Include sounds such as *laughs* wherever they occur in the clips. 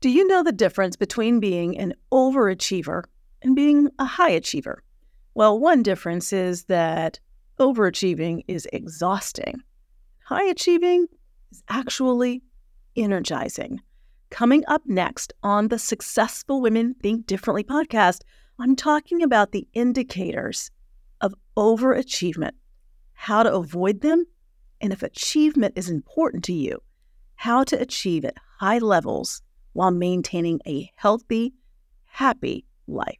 Do you know the difference between being an overachiever and being a high achiever? Well, one difference is that overachieving is exhausting. High achieving is actually energizing. Coming up next on the Successful Women Think Differently podcast, I'm talking about the indicators of overachievement, how to avoid them, and if achievement is important to you, how to achieve at high levels while maintaining a healthy, happy life.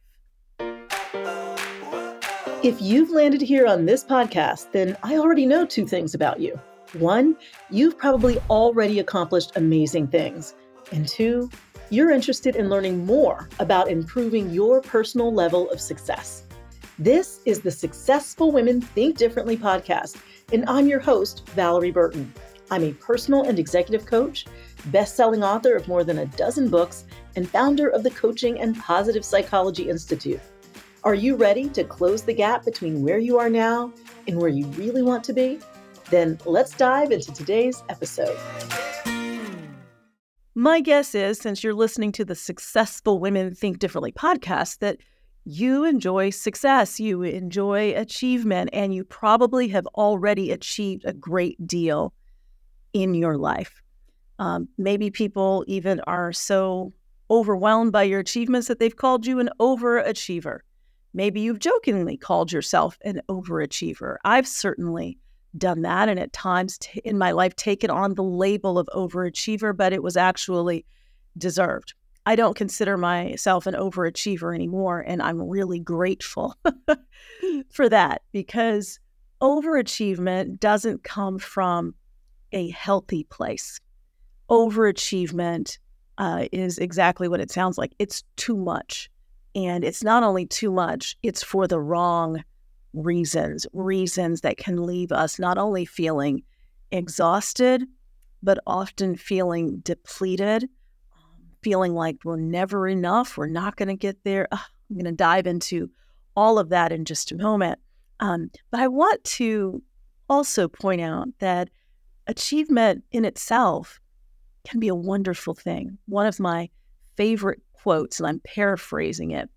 If you've landed here on this podcast, then I already know two things about you. One, you've probably already accomplished amazing things. And two, you're interested in learning more about improving your personal level of success. This is the Successful Women Think Differently podcast, and I'm your host, Valorie Burton. I'm a personal and executive coach, best selling author of more than a dozen books, and founder of the Coaching and Positive Psychology Institute. Are you ready to close the gap between where you are now and where you really want to be? Then let's dive into today's episode. My guess is, since you're listening to the Successful Women Think Differently podcast, that you enjoy success, you enjoy achievement, and you probably have already achieved a great deal in your life. Um, maybe people even are so overwhelmed by your achievements that they've called you an overachiever. Maybe you've jokingly called yourself an overachiever. I've certainly done that and at times t- in my life taken on the label of overachiever, but it was actually deserved. I don't consider myself an overachiever anymore, and I'm really grateful *laughs* for that because overachievement doesn't come from a healthy place. Overachievement uh, is exactly what it sounds like it's too much. And it's not only too much, it's for the wrong reasons, reasons that can leave us not only feeling exhausted, but often feeling depleted, feeling like we're never enough, we're not going to get there. Ugh, I'm going to dive into all of that in just a moment. Um, but I want to also point out that achievement in itself can be a wonderful thing. One of my favorite quotes, and I'm paraphrasing it,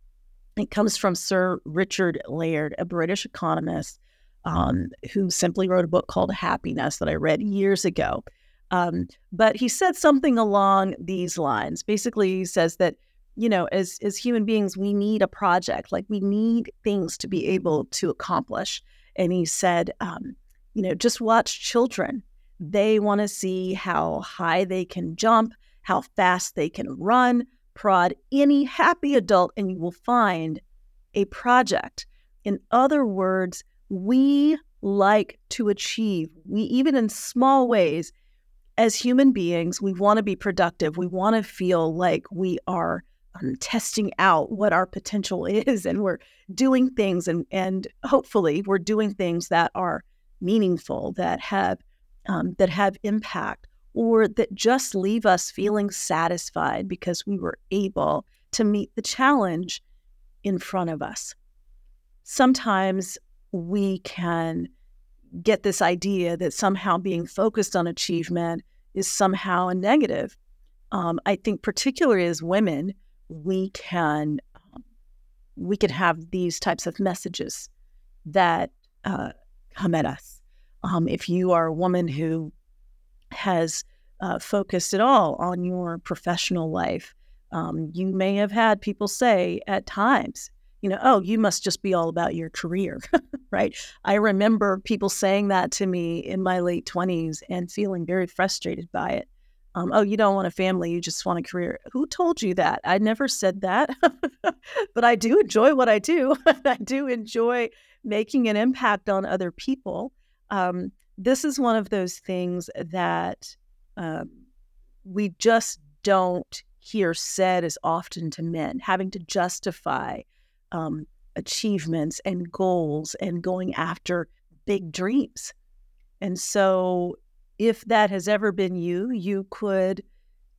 it comes from Sir Richard Layard, a British economist um, who simply wrote a book called Happiness that I read years ago. Um, but he said something along these lines. Basically, he says that you know, as as human beings, we need a project. Like we need things to be able to accomplish. And he said, um, you know, just watch children they want to see how high they can jump, how fast they can run. Prod any happy adult, and you will find a project. In other words, we like to achieve, we even in small ways, as human beings, we want to be productive. We want to feel like we are um, testing out what our potential *laughs* is and we're doing things and, and hopefully we're doing things that are meaningful, that have um, that have impact or that just leave us feeling satisfied because we were able to meet the challenge in front of us. Sometimes we can get this idea that somehow being focused on achievement is somehow a negative. Um, I think, particularly as women, we can um, we can have these types of messages that uh, come at us. Um, if you are a woman who has uh, focused at all on your professional life, um, you may have had people say at times, you know, oh, you must just be all about your career, *laughs* right? I remember people saying that to me in my late 20s and feeling very frustrated by it. Um, oh, you don't want a family, you just want a career. Who told you that? I never said that, *laughs* but I do enjoy what I do. *laughs* I do enjoy making an impact on other people um, this is one of those things that um, we just don't hear said as often to men, having to justify um, achievements and goals and going after big dreams. And so, if that has ever been you, you could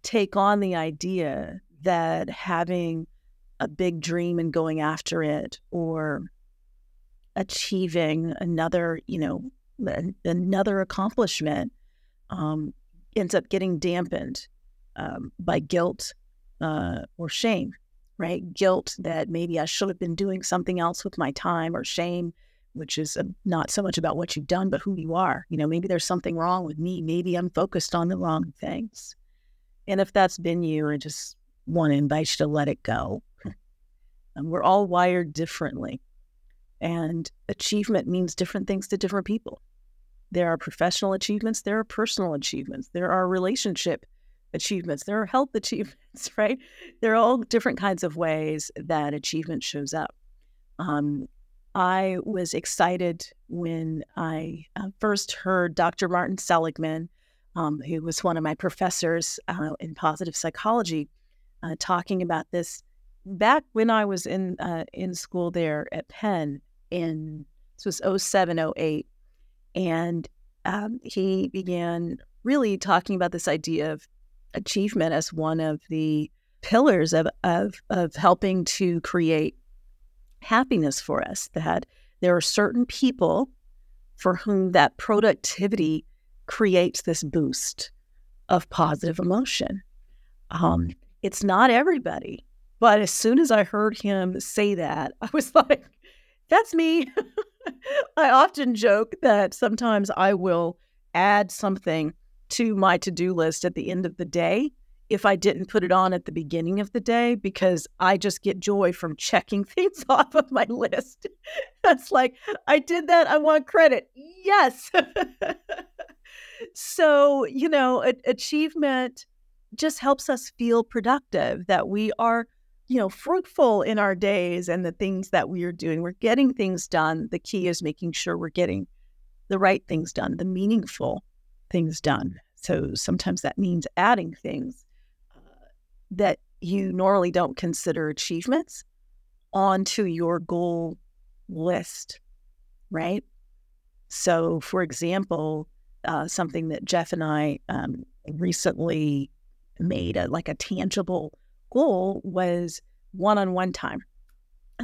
take on the idea that having a big dream and going after it or achieving another, you know, another accomplishment um, ends up getting dampened um, by guilt uh, or shame, right? Guilt that maybe I should have been doing something else with my time, or shame, which is uh, not so much about what you've done, but who you are. You know, maybe there's something wrong with me. Maybe I'm focused on the wrong things. And if that's been you, I just want to invite you to let it go. and we're all wired differently. And achievement means different things to different people. There are professional achievements, there are personal achievements, there are relationship achievements, there are health *laughs* achievements, right? There are all different kinds of ways that achievement shows up. Um, I was excited when I uh, first heard Dr. Martin Seligman, um, who was one of my professors uh, in positive psychology, uh, talking about this back when I was in uh, in school there at Penn in this was 07, 08. And um, he began really talking about this idea of achievement as one of the pillars of, of, of helping to create happiness for us. That there are certain people for whom that productivity creates this boost of positive emotion. Um, it's not everybody, but as soon as I heard him say that, *laughs* I was like, that's me. *laughs* I often joke that sometimes I will add something to my to do list at the end of the day if I didn't put it on at the beginning of the day because I just get joy from checking *laughs* things off of my list. *laughs* That's like, I did that. I want credit. Yes. so, you know, a- achievement just helps us feel productive, that we are you know, fruitful in our days and the things that we are doing. We're getting things done. The key is making sure we're getting the right things done, the meaningful things done. So sometimes that means adding things uh, that you normally don't consider achievements onto your goal list, right? So, for example, uh, something that Jeff and I um, recently made a, like a tangible goal was one-on-one time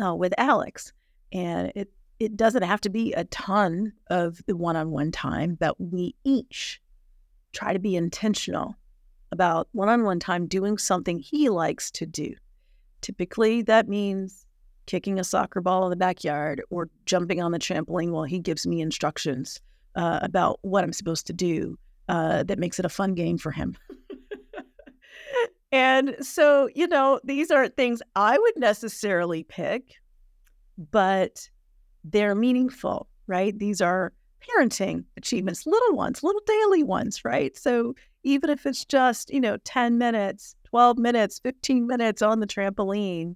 uh, with Alex, and it it doesn't have to be a ton of the one-on-one time, but we each try to be intentional about one-on-one time doing something he likes to do. Typically, that means kicking a soccer ball in the backyard or jumping on the trampoline while he gives me instructions uh, about what I'm supposed to do. Uh, that makes it a fun game for him. *laughs* And so, you know, these aren't things I would necessarily pick, but they're meaningful, right? These are parenting achievements, little ones, little daily ones, right? So even if it's just, you know, 10 minutes, 12 minutes, 15 minutes on the trampoline,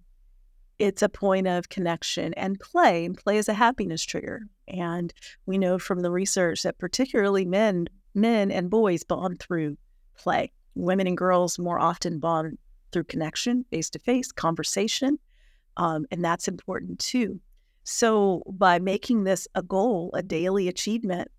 it's a point of connection and play. And play is a happiness trigger. And we know from the research that particularly men, men and boys bond through play women and girls more often bond through connection, face to face, conversation. Um, and that's important too. So, by making this a goal, a daily achievement,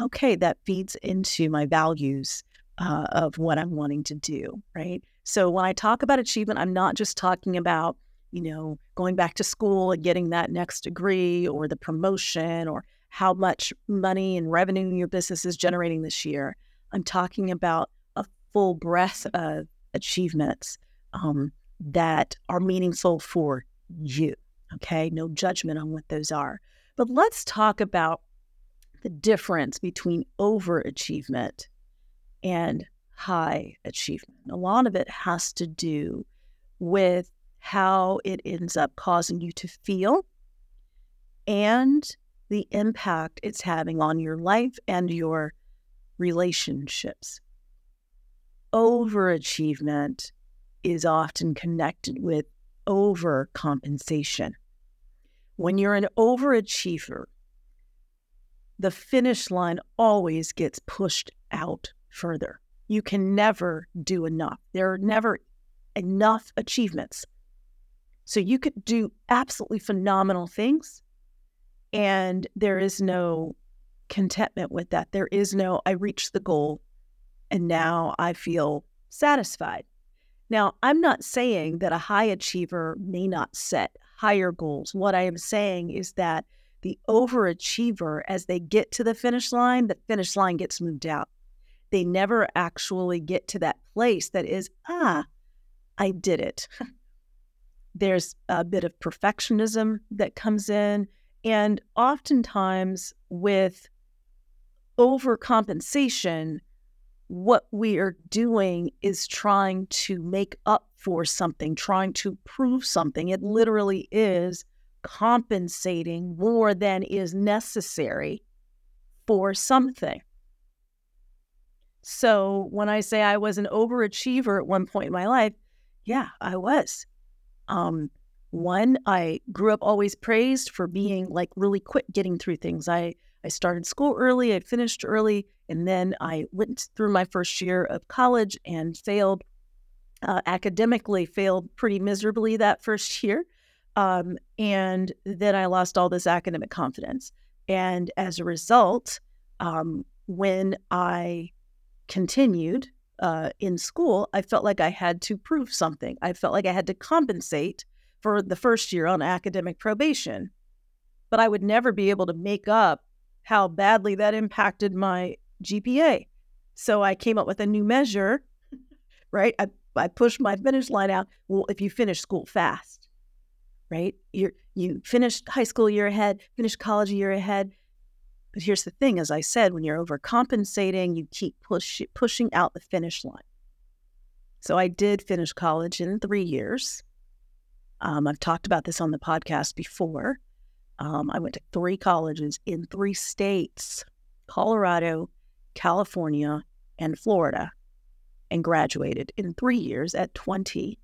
okay, that feeds into my values uh, of what I'm wanting to do, right? So, when I talk about achievement, I'm not just talking about, you know, going back to school and getting that next degree or the promotion or how much money and revenue your business is generating this year. I'm talking about a full breadth of achievements um, that are meaningful for you. Okay, no judgment on what those are. But let's talk about the difference between overachievement and high achievement. A lot of it has to do with how it ends up causing you to feel and the impact it's having on your life and your relationships. Overachievement is often connected with overcompensation. When you're an overachiever, the finish line always gets pushed out further. You can never do enough. There are never enough achievements. So you could do absolutely phenomenal things, and there is no contentment with that. There is no, I reached the goal and now I feel satisfied. Now, I'm not saying that a high achiever may not set higher goals. What I am saying is that the overachiever, as they get to the finish line, the finish line gets moved out. they never actually get to that place that is, ah, I did it. *laughs* There's a bit of perfectionism that comes in. And oftentimes, with overcompensation, what we are doing is trying to make up for something, trying to prove something. It literally is compensating more than is necessary for something. So when I say I was an overachiever at one point in my life, yeah, I was. Um, one, I grew up always praised for being like really quick getting through things. I I started school early, I finished early, and then I went through my first year of college and failed uh, academically, failed pretty miserably that first year. Um, and then I lost all this academic confidence. And as a result, um, when I continued uh, in school, I felt like I had to prove something. I felt like I had to compensate for the first year on academic probation. But I would never be able to make up how badly that impacted my GPA. So I came up with a new measure, *laughs* right? I, I pushed my finish line out. Well, if you finish school fast, right? You you finish high school a year ahead, finish college a year ahead, but here's the thing as I said, when you're overcompensating, you keep push, pushing out the finish line. So I did finish college in three years. Um, I've talked about this on the podcast before. Um, I went to three colleges in three states Colorado, California, and Florida, and graduated in three years at 20.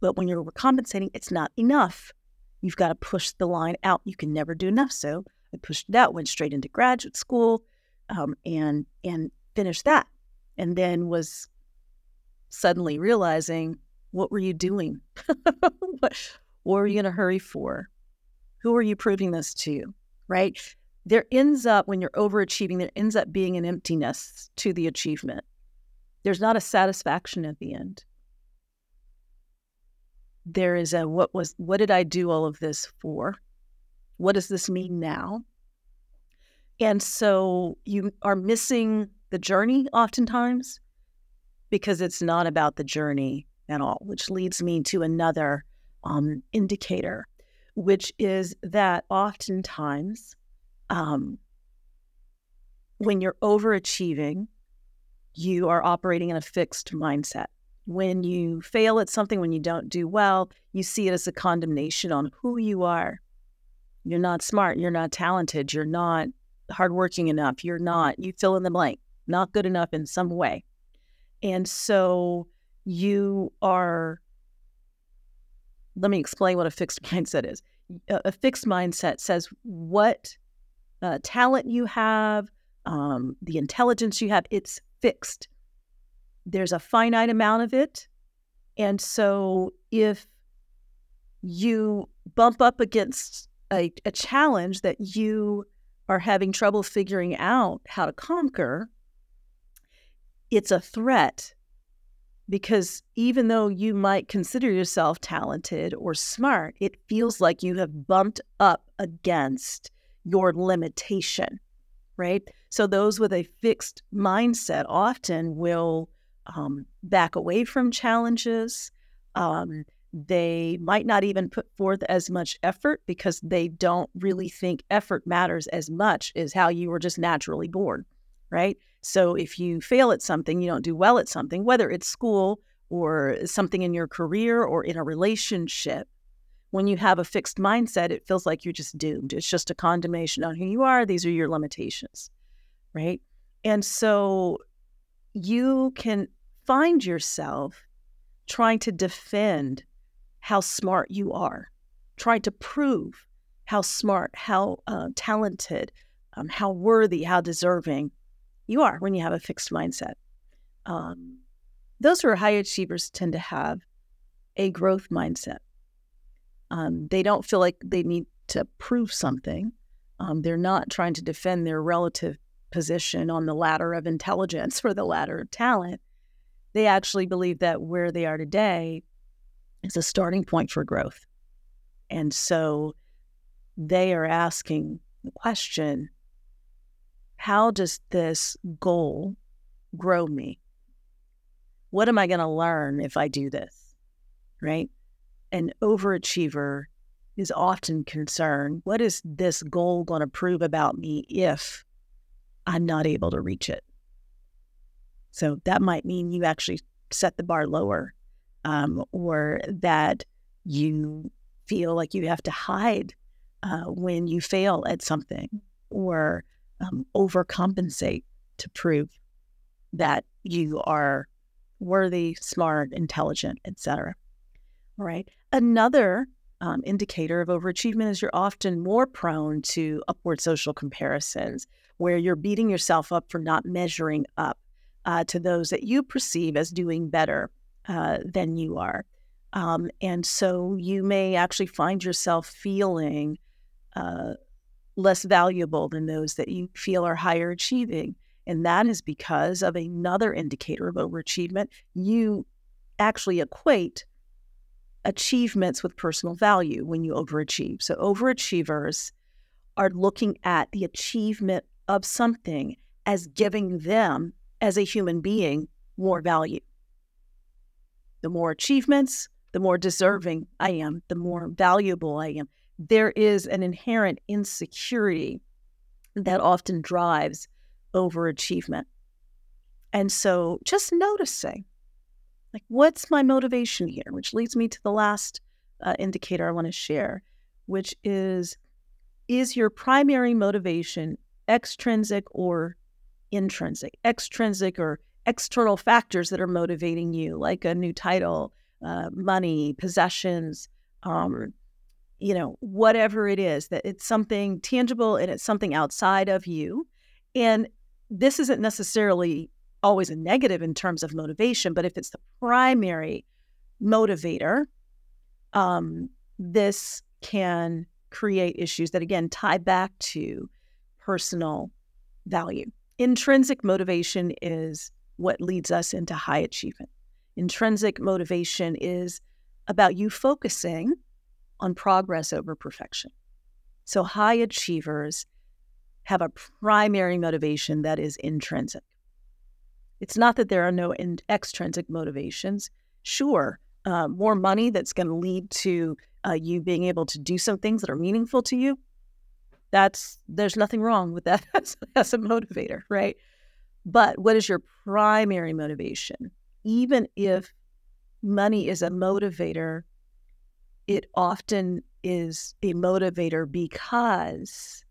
But when you're overcompensating, it's not enough. You've got to push the line out. You can never do enough. So I pushed it out, went straight into graduate school, um, and and finished that, and then was suddenly realizing, what were you doing? *laughs* what, what were you in a hurry for? Who are you proving this to? Right? There ends up when you're overachieving, there ends up being an emptiness to the achievement. There's not a satisfaction at the end. There is a what was what did I do all of this for? What does this mean now? And so you are missing the journey oftentimes because it's not about the journey at all, which leads me to another um, indicator, which is that oftentimes um, when you're overachieving, you are operating in a fixed mindset. When you fail at something, when you don't do well, you see it as a condemnation on who you are you're not smart. You're not talented. You're not hardworking enough. You're not, you fill in the blank, not good enough in some way. And so you are, let me explain what a fixed *laughs* mindset is. A, fixed mindset says what uh, talent you have, um, the intelligence you have, it's fixed. There's a finite amount of it. And so if you bump up against a, a challenge that you are having trouble figuring out how to conquer, it's a threat because even though you might consider yourself talented or smart, it feels like you have bumped up against your limitation, right? So, those with a fixed mindset often will um, back away from challenges. Um, they might not even put forth as much effort because they don't really think effort matters as much as how you were just naturally born, right? So if you fail at something, you don't do well at something, whether it's school or something in your career or in a relationship, when you have a fixed mindset, it feels like you're just doomed. It's just a condemnation on who you are. These are your limitations, right? And so you can find yourself trying to defend how smart you are, trying to prove how smart, how uh, talented, um, how worthy, how deserving you are when you have a fixed mindset. Um, those who are high achievers tend to have a growth mindset. Um, they don't feel like they need to prove something. Um, they're not trying to defend their relative position on the ladder of intelligence or the ladder of talent. They actually believe that where they are today is a starting point for growth. And so they are asking the question how does this goal grow me? What am I going to learn if I do this? Right? An overachiever is often concerned what is this goal going to prove about me if I'm not able to reach it? So that might mean you actually set the bar lower um, or that you feel like you have to hide uh, when you fail at something or um, overcompensate to prove that you are worthy, smart, intelligent, etc. All right. Another um, indicator of overachievement is you're often more prone to upward social comparisons, where you're beating yourself up for not measuring up uh, to those that you perceive as doing better uh, than you are. Um, and so you may actually find yourself feeling uh, less valuable than those that you feel are higher achieving. And that is because of another indicator of overachievement. You actually equate achievements with personal value when you overachieve. So, overachievers are looking at the achievement of something as giving them, as a human being, more value. The more achievements, the more deserving I am, the more valuable I am. There is an inherent insecurity that often drives overachievement. And so just noticing, like, what's my motivation here? Which leads me to the last uh, indicator I want to share, which is is your primary motivation extrinsic or intrinsic? Extrinsic or external factors that are motivating you, like a new title, uh, money, possessions, um, you know, whatever it is, that it's something tangible and it's something outside of you. And this isn't necessarily always a negative in terms of motivation, but if it's the primary motivator, um, this can create issues that again tie back to personal value. Intrinsic motivation is what leads us into high achievement. Intrinsic motivation is about you focusing on progress over perfection. So high achievers have a primary motivation that is intrinsic. It's not that there are no in- extrinsic motivations. Sure, uh, more money that's going to lead to uh, you being able to do some things that are meaningful to you. That's there's nothing wrong with that *laughs* as, as a motivator, right? But what is your primary motivation? Even if money is a motivator, it often is a motivator because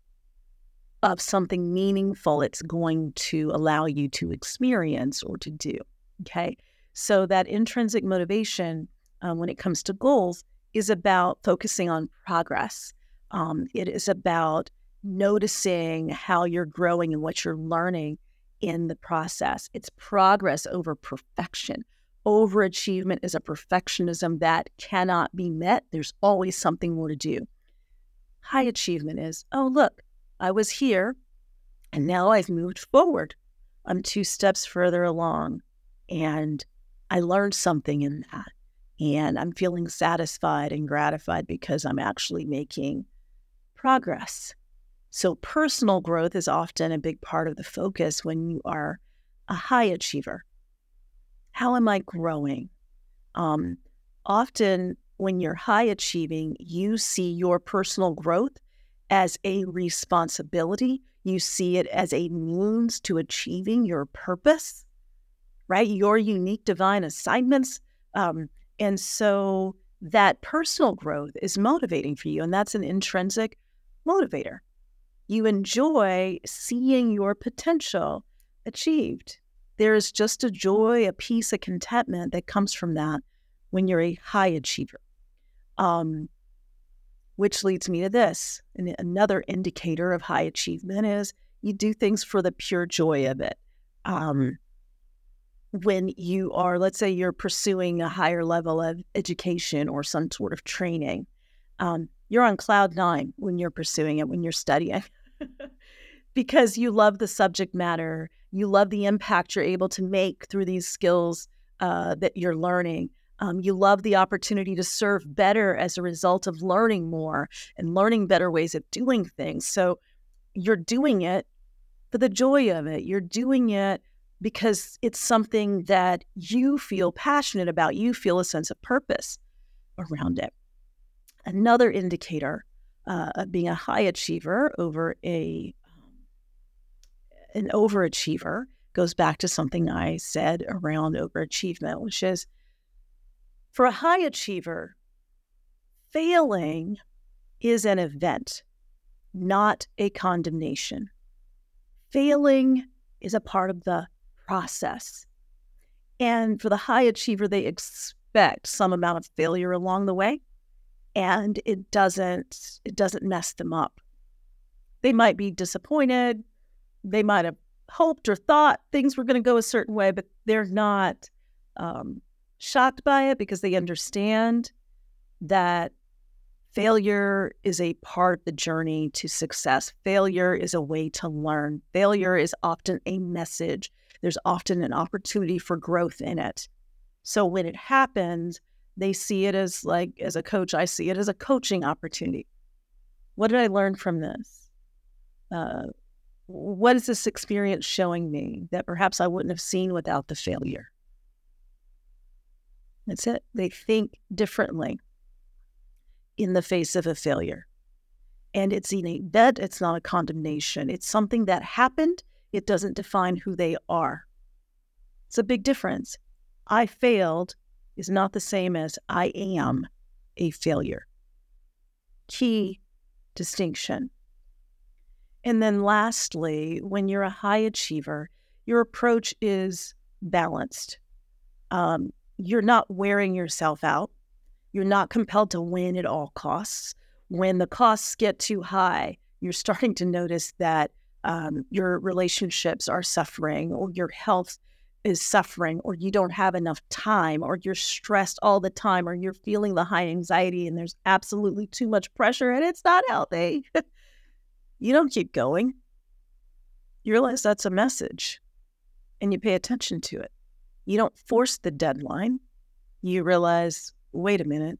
of something meaningful it's going to allow you to experience or to do. Okay. So that intrinsic motivation um, when it comes to goals is about focusing on progress. Um, it is about noticing how you're growing and what you're learning in the process. It's progress over perfection. Overachievement is a perfectionism that cannot be met. There's always something more to do. High achievement is, oh, look, I was here and now I've moved forward. I'm two steps further along and I learned something in that. And I'm feeling satisfied and gratified because I'm actually making progress. So, personal growth is often a big part of the focus when you are a high achiever. How am I growing? Um, often, when you're high achieving, you see your personal growth as a responsibility. You see it as a means to achieving your purpose, right? Your unique divine assignments. Um, and so that personal growth is motivating for you. And that's an intrinsic motivator. You enjoy seeing your potential achieved. There is just a joy, a peace, a contentment that comes from that when you're a high achiever. Um, which leads me to this. And another indicator of high achievement is you do things for the pure joy of it. Um, when you are, let's say, you're pursuing a higher level of education or some sort of training, um, you're on cloud nine when you're pursuing it, when you're studying, *laughs* because you love the subject matter, you love the impact you're able to make through these skills uh, that you're learning. Um, you love the opportunity to serve better as a result of learning more and learning better ways of doing things. So you're doing it for the joy of it. You're doing it because it's something that you feel passionate about. You feel a sense of purpose around it. Another indicator uh, of being a high achiever over a an overachiever goes back to something I said around overachievement, which is for a high achiever, failing is an event, not a condemnation. Failing is a part of the process. And for the high achiever, they expect some amount of failure along the way and it doesn't it doesn't mess them up. They might be disappointed, they might have hoped or thought things were going to go a certain way, but they're not um, shocked by it because they understand that failure is a part the journey to success. Failure is a way to learn. Failure is often a message. There's often an opportunity for growth in it. So when it happens, they see it as like, as a coach, I see it as a coaching opportunity. What did I learn from this? Uh, what is this experience showing me that perhaps I wouldn't have seen without the failure? That's it. They think differently in the face of a failure. And it's an event, it's not a condemnation. It's something that happened. It doesn't define who they are. It's a big difference. I failed is not the same as I am a failure. Key distinction. And then lastly, when you're a high achiever, your approach is balanced. Um, you're not wearing yourself out. You're not compelled to win at all costs. When the costs get too high, you're starting to notice that um, your relationships are suffering or your health is suffering or you don't have enough time or you're stressed all the time or you're feeling the high anxiety and there's absolutely too much pressure and it's not healthy. *laughs* you don't keep going. You realize that's a message and you pay attention to it. You don't force the deadline. You realize, wait a minute,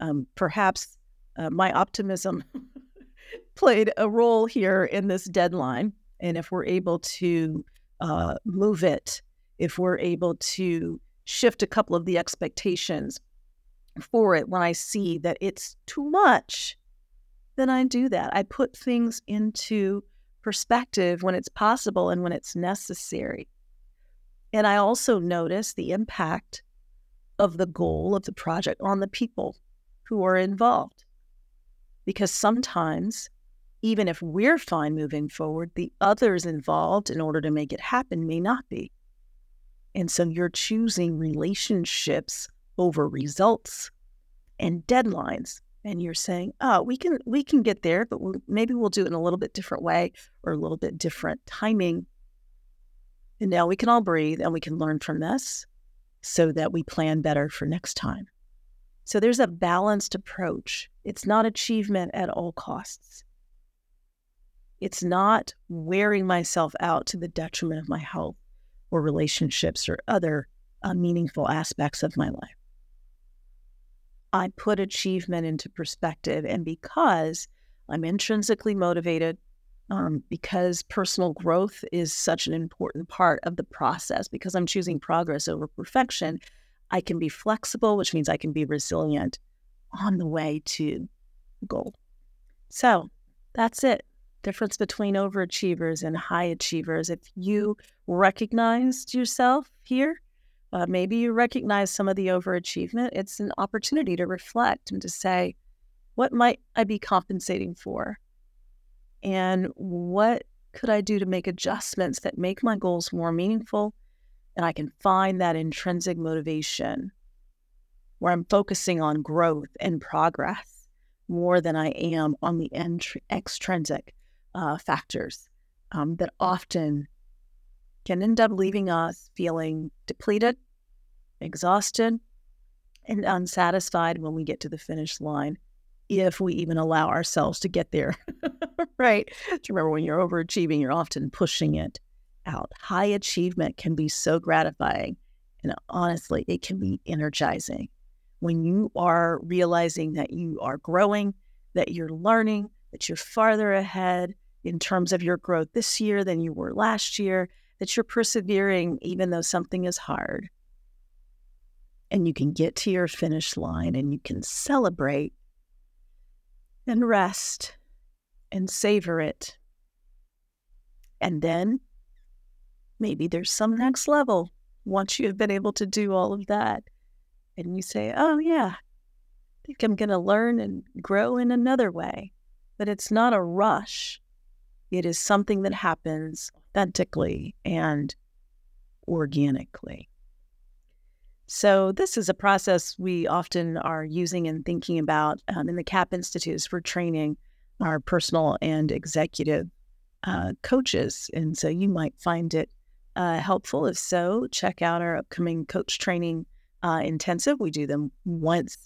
um, perhaps uh, my optimism *laughs* played a role here in this deadline. And if we're able to uh, move it, if we're able to shift a couple of the expectations for it when I see that it's too much, then I do that. I put things into perspective when it's possible and when it's necessary. And I also notice the impact of the goal of the project on the people who are involved. Because sometimes, even if we're fine moving forward, the others involved in order to make it happen may not be. And so you're choosing relationships over results and deadlines and you're saying, "Oh, we can we can get there, but maybe we'll do it in a little bit different way or a little bit different timing." And now we can all breathe and we can learn from this so that we plan better for next time. So there's a balanced approach. It's not achievement at all costs. It's not wearing myself out to the detriment of my health or relationships or other uh, meaningful aspects of my life. I put achievement into perspective. And because I'm intrinsically motivated, um, because personal growth is such an important part of the process, because I'm choosing progress over perfection, I can be flexible, which means I can be resilient on the way to goal. So that's it. Difference between overachievers and high achievers. If you recognized yourself here, uh, maybe you recognize some of the overachievement. It's an opportunity to reflect and to say, what might I be compensating for? And what could I do to make adjustments that make my goals more meaningful? And I can find that intrinsic motivation where I'm focusing on growth and progress more than I am on the extrinsic uh, factors um, that often can end up leaving us feeling depleted, exhausted, and unsatisfied when we get to the finish line, if we even allow ourselves to get there. *laughs* right? Remember when you're overachieving, you're often pushing it out. High achievement can be so gratifying. And honestly, it can be energizing when you are realizing that you are growing, that you're learning, that you're farther ahead, in terms of your growth this year than you were last year, that you're persevering even though something is hard. And you can get to your finish line and you can celebrate and rest and savor it. And then maybe there's some next level once you have been able to do all of that. And you say, oh, yeah, I think I'm going to learn and grow in another way. But it's not a rush, it is something that happens authentically and organically. So, this is a process we often are using and thinking about um, in the CAP Institutes for training our personal and executive uh, coaches. And so, you might find it uh, helpful. If so, check out our upcoming coach training uh, intensive. We do them once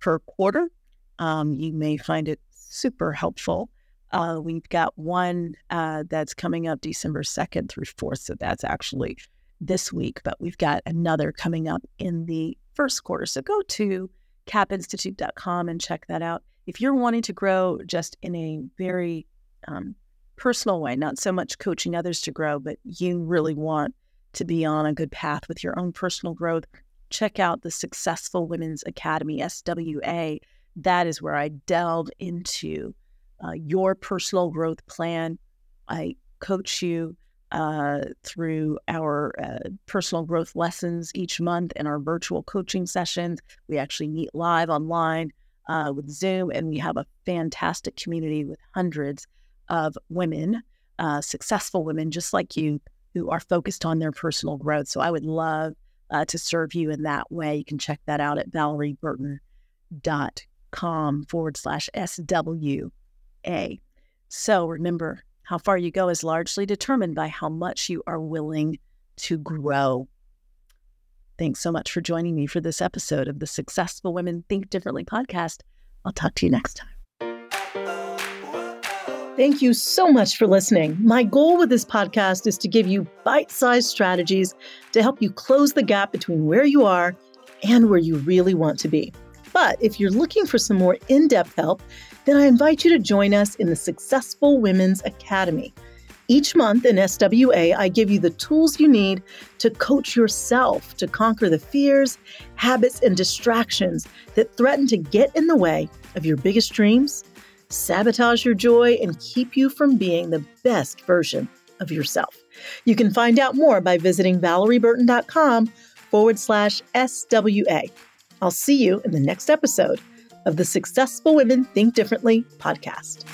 per quarter. Um, you may find it super helpful. Uh, we've got one uh, that's coming up December 2nd through 4th. So that's actually this week, but we've got another coming up in the first quarter. So go to capinstitute.com and check that out. If you're wanting to grow just in a very um, personal way, not so much coaching others to grow, but you really want to be on a good path with your own personal growth, check out the Successful Women's Academy, SWA. That is where I delve into uh, your personal growth plan. I coach you uh, through our uh, personal growth lessons each month and our virtual coaching sessions. We actually meet live online uh, with Zoom, and we have a fantastic community with hundreds of women, uh, successful women just like you, who are focused on their personal growth. So I would love uh, to serve you in that way. You can check that out at valorieburton.com forward slash SWA. So remember, how far you go is largely determined by how much you are willing to grow. Thanks so much for joining me for this episode of the Successful Women Think Differently podcast. I'll talk to you next time. Thank you so much for listening. My goal with this podcast is to give you bite sized strategies to help you close the gap between where you are and where you really want to be. But if you're looking for some more in depth help, then I invite you to join us in the Successful Women's Academy. Each month in SWA, I give you the tools you need to coach yourself to conquer the fears, habits, and distractions that threaten to get in the way of your biggest dreams, sabotage your joy, and keep you from being the best version of yourself. You can find out more by visiting valorieburton.com forward slash SWA. I'll see you in the next episode of the Successful Women Think Differently podcast.